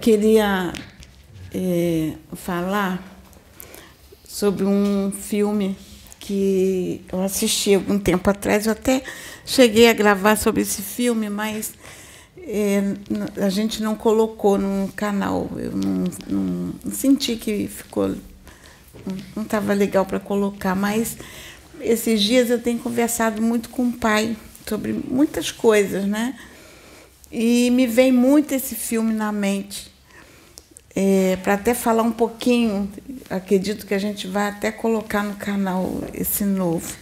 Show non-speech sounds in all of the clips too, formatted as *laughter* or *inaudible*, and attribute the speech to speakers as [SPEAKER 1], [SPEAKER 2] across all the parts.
[SPEAKER 1] queria é, falar sobre um filme que eu assisti algum tempo atrás. Eu até cheguei a gravar sobre esse filme, mas é, a gente não colocou no canal. Eu não, não, não senti que ficou. Não estava legal para colocar, mas esses dias eu tenho conversado muito com o pai sobre muitas coisas, né? E me vem muito esse filme na mente. É, para até falar um pouquinho, acredito que a gente vai até colocar no canal esse novo,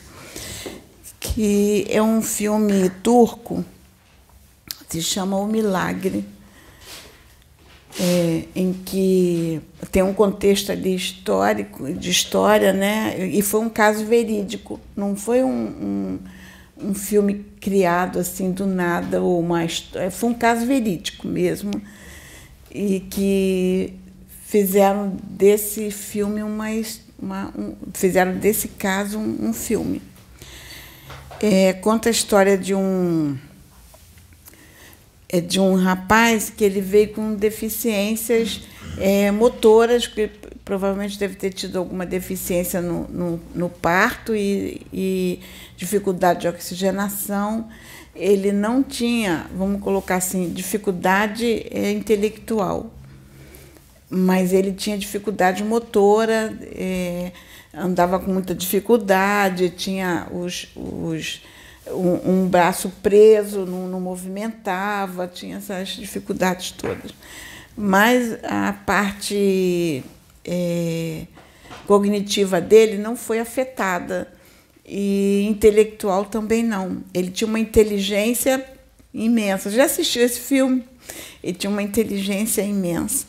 [SPEAKER 1] que é um filme turco, se chama O Milagre, é, em que tem um contexto ali histórico, de história, né? E foi um caso verídico, não foi um, um um filme criado assim do nada ou uma história. Foi um caso verídico mesmo e que fizeram desse filme uma, uma um, fizeram desse caso um, um filme. É, conta a história de um é de um rapaz que ele veio com deficiências é, motoras, que provavelmente deve ter tido alguma deficiência no, no, no parto e, e, dificuldade de oxigenação. Ele não tinha, vamos colocar assim, dificuldade é, intelectual, mas ele tinha dificuldade motora, é, andava com muita dificuldade, tinha os, os um, um braço preso, não, não movimentava, tinha essas dificuldades todas. Mas a parte é, cognitiva dele não foi afetada e intelectual também não. Ele tinha uma inteligência imensa. Já assistiu esse filme? Ele tinha uma inteligência imensa.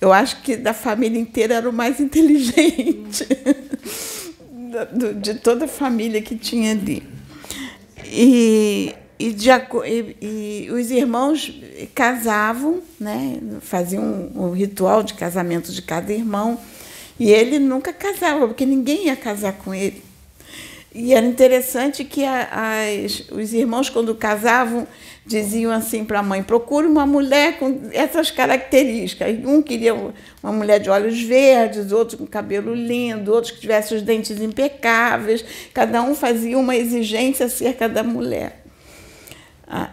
[SPEAKER 1] Eu acho que da família inteira era o mais *laughs* inteligente de toda a família que tinha ali. E, e, de, e, e, os irmãos casavam, né? faziam o um, um ritual de casamento de cada irmão, e ele nunca casava, porque ninguém ia casar com ele. E era interessante que as, os irmãos, quando casavam, diziam assim para a mãe: procure uma mulher com essas características. Um queria uma mulher de olhos verdes, outro com cabelo lindo, outros que tivesse os dentes impecáveis. Cada um fazia uma exigência acerca da mulher.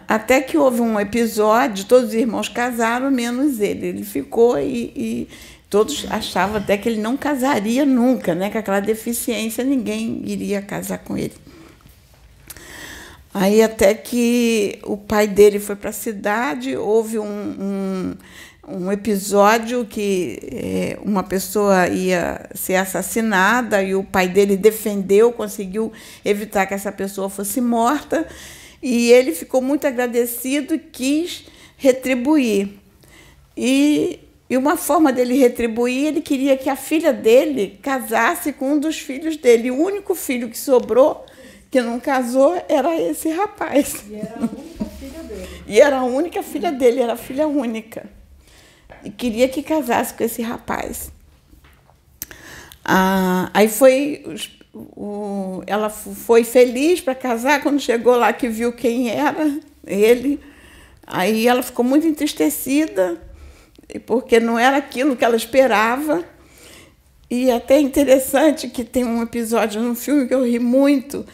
[SPEAKER 1] Até que houve um episódio, todos os irmãos casaram, menos ele. Ele ficou e, e todos achavam até que ele não casaria nunca, né? Com aquela deficiência, ninguém iria casar com ele. Aí até que o pai dele foi para a cidade, houve um, um, um episódio que é, uma pessoa ia ser assassinada e o pai dele defendeu, conseguiu evitar que essa pessoa fosse morta, e ele ficou muito agradecido e quis retribuir. E e uma forma dele retribuir, ele queria que a filha dele casasse com um dos filhos dele. O único filho que sobrou, que não casou, era esse rapaz.
[SPEAKER 2] E era a única filha dele.
[SPEAKER 1] E era a única filha dele, era a filha única. E queria que casasse com esse rapaz. Ah, aí foi. O, ela foi feliz para casar quando chegou lá que viu quem era ele. Aí ela ficou muito entristecida porque não era aquilo que ela esperava. E até interessante que tem um episódio no filme que eu ri muito,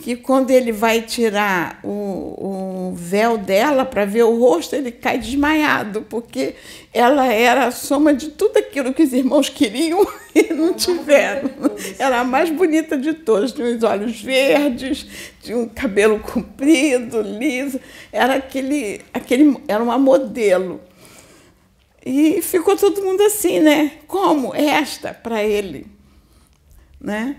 [SPEAKER 1] que quando ele vai tirar o, o véu dela para ver o rosto, ele cai desmaiado, porque ela era a soma de tudo aquilo que os irmãos queriam *laughs* e não tiveram. Era a mais bonita de todas, tinha os olhos verdes, tinha um cabelo comprido, liso, era aquele, aquele era uma modelo. E ficou todo mundo assim, né? Como esta para ele, né?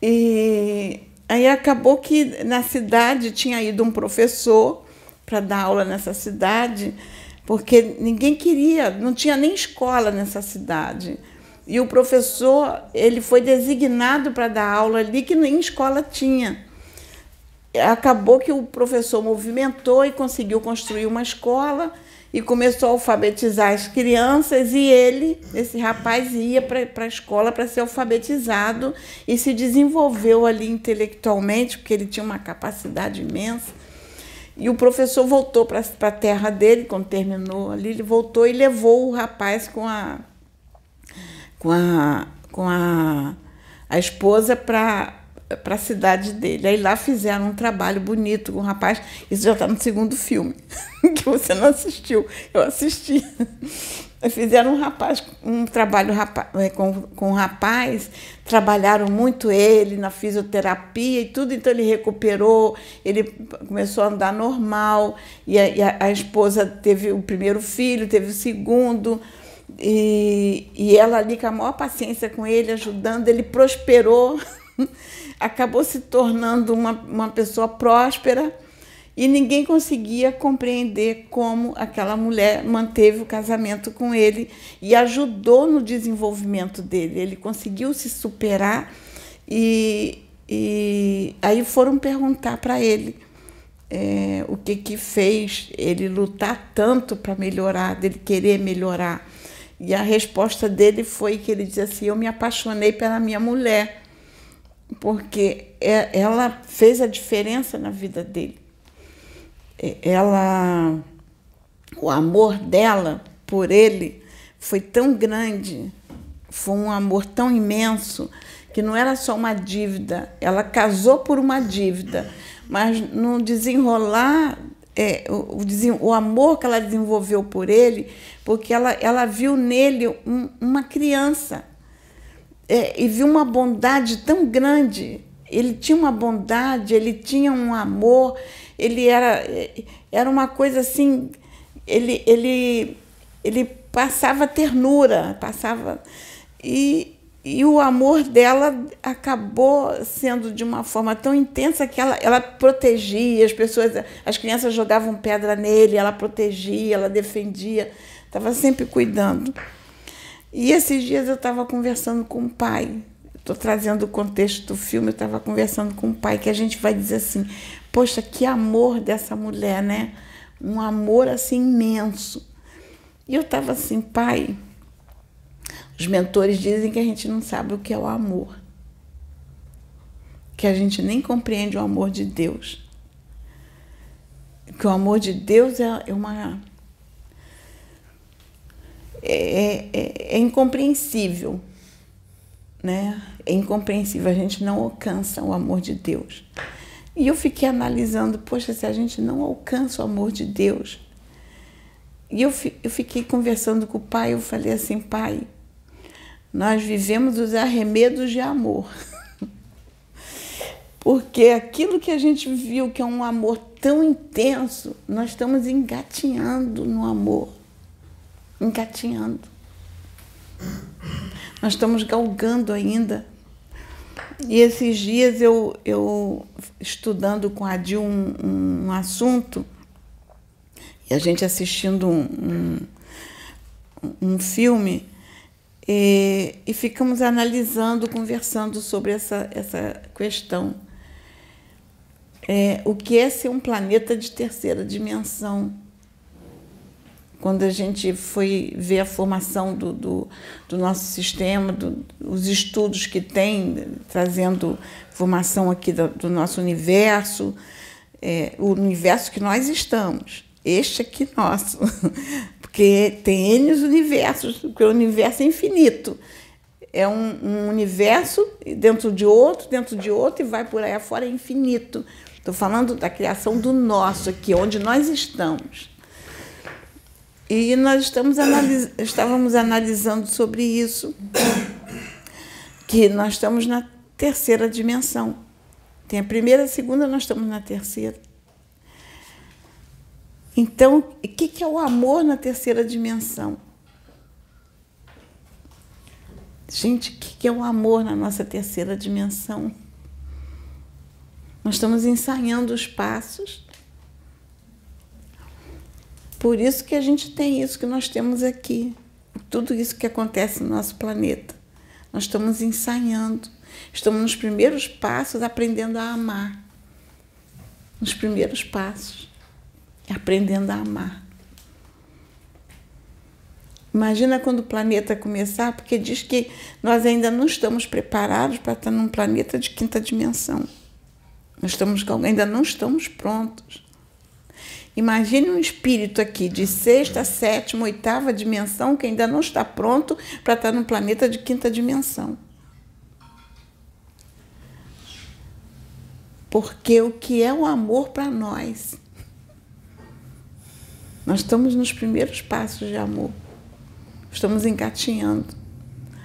[SPEAKER 1] E aí acabou que na cidade tinha ido um professor para dar aula nessa cidade, porque ninguém queria, não tinha nem escola nessa cidade. E o professor, ele foi designado para dar aula ali que nem escola tinha. Acabou que o professor movimentou e conseguiu construir uma escola e começou a alfabetizar as crianças e ele, esse rapaz, ia para a escola para ser alfabetizado e se desenvolveu ali intelectualmente, porque ele tinha uma capacidade imensa. E o professor voltou para a terra dele, quando terminou ali, ele voltou e levou o rapaz com a, com a, com a, a esposa para para a cidade dele. Aí lá fizeram um trabalho bonito com o rapaz. Isso já está no segundo filme, *laughs* que você não assistiu. Eu assisti. Fizeram um rapaz, um trabalho é, com, com o rapaz, trabalharam muito ele na fisioterapia e tudo, então ele recuperou, ele começou a andar normal, e a, e a esposa teve o primeiro filho, teve o segundo, e, e ela ali com a maior paciência com ele, ajudando, ele prosperou. *laughs* acabou se tornando uma, uma pessoa próspera e ninguém conseguia compreender como aquela mulher manteve o casamento com ele e ajudou no desenvolvimento dele. Ele conseguiu se superar e, e aí foram perguntar para ele é, o que, que fez ele lutar tanto para melhorar, dele querer melhorar. E a resposta dele foi que ele dizia assim: Eu me apaixonei pela minha mulher porque é, ela fez a diferença na vida dele. É, ela, o amor dela por ele foi tão grande, foi um amor tão imenso que não era só uma dívida. Ela casou por uma dívida, mas no desenrolar é, o, o, amor que ela desenvolveu por ele, porque ela, ela viu nele um, uma criança é, e viu uma bondade tão grande. Ele tinha uma bondade, ele tinha um amor, ele era, era uma coisa assim, ele, ele, ele passava ternura, passava. E, e o amor dela acabou sendo de uma forma tão intensa que ela, ela protegia as pessoas, as crianças jogavam pedra nele, ela protegia, ela defendia, estava sempre cuidando. E esses dias eu estava conversando com o pai, estou trazendo o contexto do filme, eu estava conversando com o pai, que a gente vai dizer assim, poxa, que amor dessa mulher, né? Um amor assim imenso. E eu estava assim, pai, os mentores dizem que a gente não sabe o que é o amor. Que a gente nem compreende o amor de Deus. Que o amor de Deus é uma é, é, é incompreensível. Né? É incompreensível, a gente não alcança o amor de Deus. E eu fiquei analisando, poxa, se a gente não alcança o amor de Deus. E eu, eu fiquei conversando com o pai, eu falei assim, pai, nós vivemos os arremedos de amor. *laughs* Porque aquilo que a gente viu que é um amor tão intenso, nós estamos engatinhando no amor engatinhando. Nós estamos galgando ainda. E esses dias eu, eu estudando com a Dil um, um assunto, e a gente assistindo um, um, um filme, e, e, ficamos analisando, conversando sobre essa, essa questão. É, o que é ser um planeta de terceira dimensão? Quando a gente foi ver a formação do, do, do nosso sistema, do, os estudos que tem, trazendo formação aqui do, do nosso universo, é, o universo que nós estamos, este aqui nosso, *laughs* porque tem N universos, porque o universo é infinito. É um, um universo dentro de outro, dentro de outro, e vai por aí afora, é infinito. Estou falando da criação do nosso aqui, onde nós estamos. E nós estamos analis estávamos analisando sobre isso, que nós estamos na terceira dimensão. Tem a primeira, a segunda, nós estamos na terceira. Então, o que, que é o amor na terceira dimensão? Gente, o que, que é o amor na nossa terceira dimensão? Nós estamos ensaiando os passos por isso que a gente tem isso que nós temos aqui, tudo isso que acontece no nosso planeta. Nós estamos ensaiando, estamos nos primeiros passos aprendendo a amar. Nos primeiros passos, aprendendo a amar. Imagina quando o planeta começar, porque diz que nós ainda não estamos preparados para estar num planeta de quinta dimensão. Nós estamos, ainda não estamos prontos. Imagine um espírito aqui de sexta, sétima, oitava dimensão que ainda não está pronto para estar no planeta de quinta dimensão. Porque o que é o amor para nós? Nós estamos nos primeiros passos de amor. Estamos engatinhando.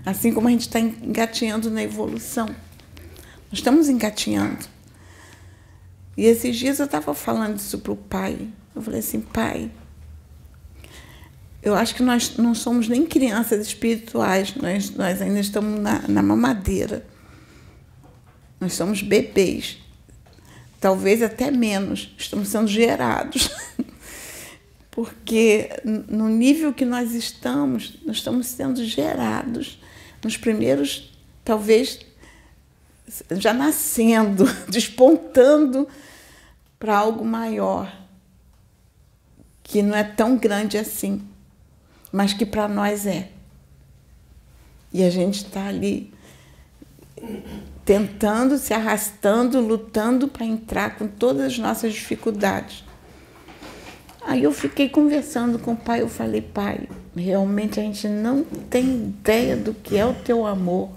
[SPEAKER 1] Assim como a gente está engatinhando na evolução. Nós estamos engatinhando. E esses dias eu estava falando isso para o pai. Eu falei assim, pai, eu acho que nós não somos nem crianças espirituais, nós, nós ainda estamos na, na mamadeira. Nós somos bebês. Talvez até menos. Estamos sendo gerados. *laughs* Porque no nível que nós estamos, nós estamos sendo gerados nos primeiros, talvez já nascendo, *laughs* despontando para algo maior, que não é tão grande assim, mas que para nós é. E a gente está ali tentando, se arrastando, lutando para entrar com todas as nossas dificuldades. Aí eu fiquei conversando com o pai, eu falei, pai, realmente a gente não tem ideia do que é o teu amor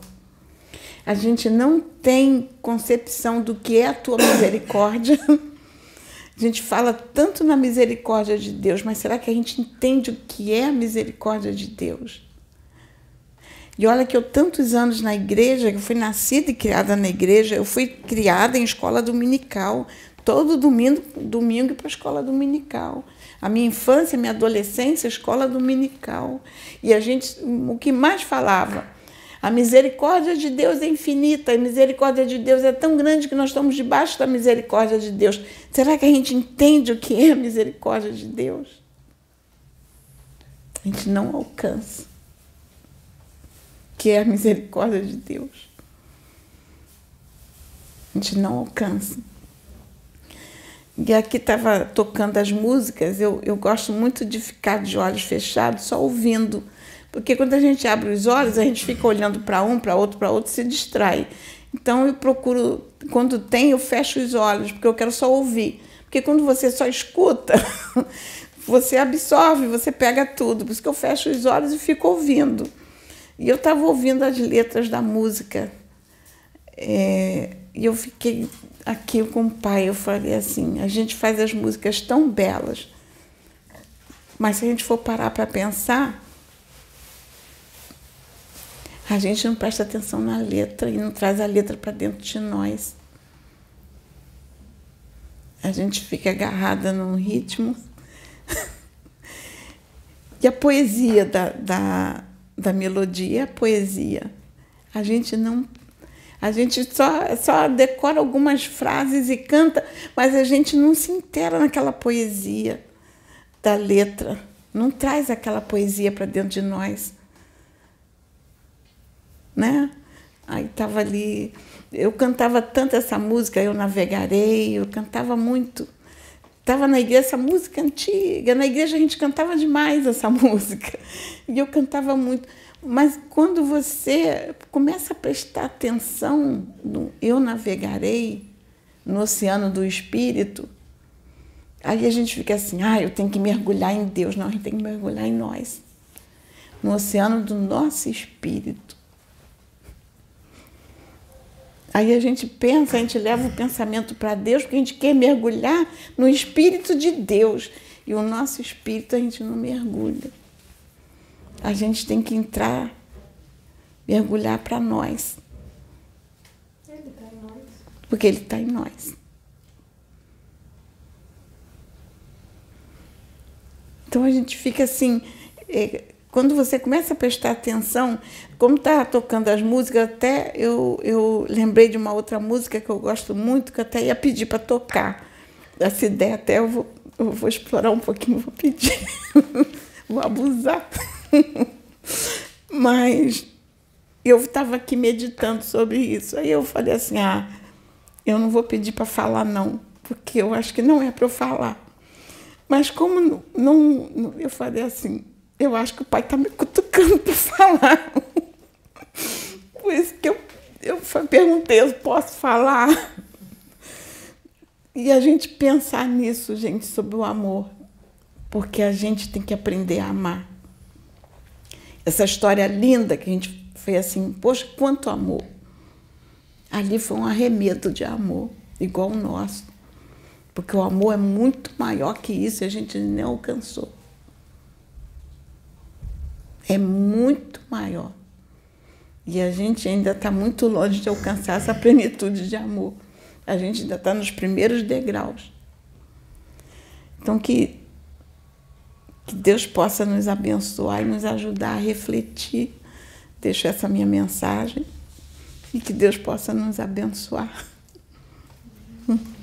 [SPEAKER 1] a gente não tem concepção do que é a tua misericórdia. A gente fala tanto na misericórdia de Deus, mas será que a gente entende o que é a misericórdia de Deus? E olha que eu tantos anos na igreja, eu fui nascida e criada na igreja, eu fui criada em escola dominical, todo domingo, domingo para a escola dominical. A minha infância, minha adolescência, escola dominical. E a gente, o que mais falava? A misericórdia de Deus é infinita, a misericórdia de Deus é tão grande que nós estamos debaixo da misericórdia de Deus. Será que a gente entende o que é a misericórdia de Deus? A gente não alcança. O que é a misericórdia de Deus? A gente não alcança. E aqui estava tocando as músicas, eu, eu gosto muito de ficar de olhos fechados, só ouvindo porque quando a gente abre os olhos, a gente fica olhando para um, para outro, para outro, se distrai. Então eu procuro, quando tem, eu fecho os olhos, porque eu quero só ouvir. Porque quando você só escuta, *laughs* você absorve, você pega tudo. Por isso que eu fecho os olhos e fico ouvindo. E eu estava ouvindo as letras da música. É, e eu fiquei aqui com o pai. Eu falei assim: a gente faz as músicas tão belas, mas se a gente for parar para pensar, a gente não presta atenção na letra e não traz a letra para dentro de nós. A gente fica agarrada num ritmo. *laughs* e a poesia da, da, da melodia, a poesia. A gente não. A gente só, só decora algumas frases e canta, mas a gente não se inteira naquela poesia da letra. Não traz aquela poesia para dentro de nós né? Aí estava ali, eu cantava tanto essa música, eu navegarei, eu cantava muito. Estava na igreja essa música antiga, na igreja a gente cantava demais essa *laughs* música. E eu cantava muito. Mas quando você começa a prestar atenção no Eu navegarei no oceano do espírito, aí a gente fica assim, ah, eu tenho que mergulhar em Deus. Não, a gente tem que mergulhar em nós. No oceano do nosso espírito. Aí a gente pensa, a gente leva o pensamento para Deus, porque a gente quer mergulhar no Espírito de Deus. E o nosso espírito a gente não mergulha. A gente tem que entrar, mergulhar para nós.
[SPEAKER 2] Ele está em nós.
[SPEAKER 1] Porque ele está em nós. Então a gente fica assim. É, quando você começa a prestar atenção, como está tocando as músicas, até eu, eu lembrei de uma outra música que eu gosto muito, que até ia pedir para tocar. Essa ideia até eu vou, eu vou explorar um pouquinho, vou pedir, *laughs* vou abusar. Mas eu estava aqui meditando sobre isso. Aí eu falei assim: ah, eu não vou pedir para falar, não, porque eu acho que não é para eu falar. Mas como não, não, eu falei assim, eu acho que o pai está me cutucando para falar. Por isso que eu, eu perguntei, eu posso falar? E a gente pensar nisso, gente, sobre o amor. Porque a gente tem que aprender a amar. Essa história linda que a gente fez assim, poxa, quanto amor. Ali foi um arremedo de amor, igual o nosso. Porque o amor é muito maior que isso e a gente nem alcançou. É muito maior. E a gente ainda está muito longe de alcançar essa plenitude de amor. A gente ainda está nos primeiros degraus. Então, que, que Deus possa nos abençoar e nos ajudar a refletir. Deixo essa minha mensagem e que Deus possa nos abençoar. *laughs*